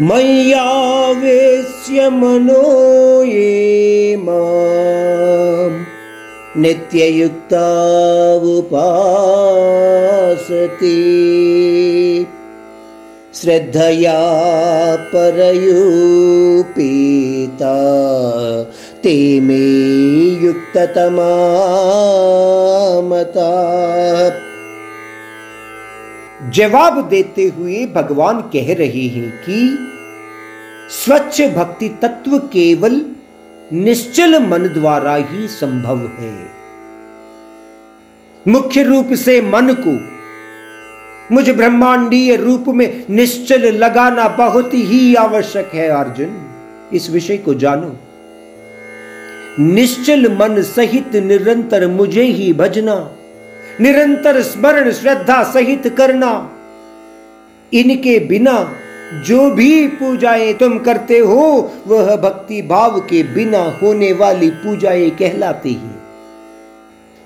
मय्यावेश्य मनो ये माम् नित्ययुक्ता उपासते श्रद्धया परयूपीता ते मे युक्ततमा मता जवाब देते हुए भगवान कह रहे हैं कि स्वच्छ भक्ति तत्व केवल निश्चल मन द्वारा ही संभव है। मुख्य रूप से मन को मुझ ब्रह्मांडीय रूप में निश्चल लगाना बहुत ही आवश्यक है, अर्जुन। इस विषय को जानो। निश्चल मन सहित निरंतर मुझे ही भजना। निरंतर स्मरण श्रद्धा सहित करना। इनके बिना जो भी पूजाएँ तुम करते हो, वह भक्ति भाव के बिना होने वाली पूजाएँ कहलाती हैं।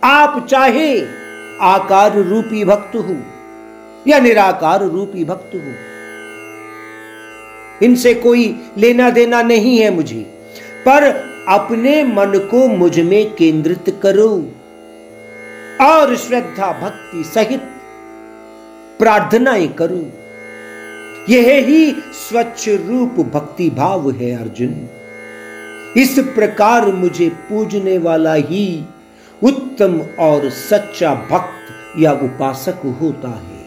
आप चाहे आकार रूपी भक्त हो या निराकार रूपी भक्त हो, इनसे कोई लेना देना नहीं है मुझे, पर अपने मन को मुझमें केंद्रित करो। और श्रद्धा भक्ति सहित प्रार्थनाएँ करूँ। यह ही स्वच्छ रूप भक्ति भाव है अर्जुन। इस प्रकार मुझे पूजने वाला ही उत्तम और सच्चा भक्त या उपासक होता है।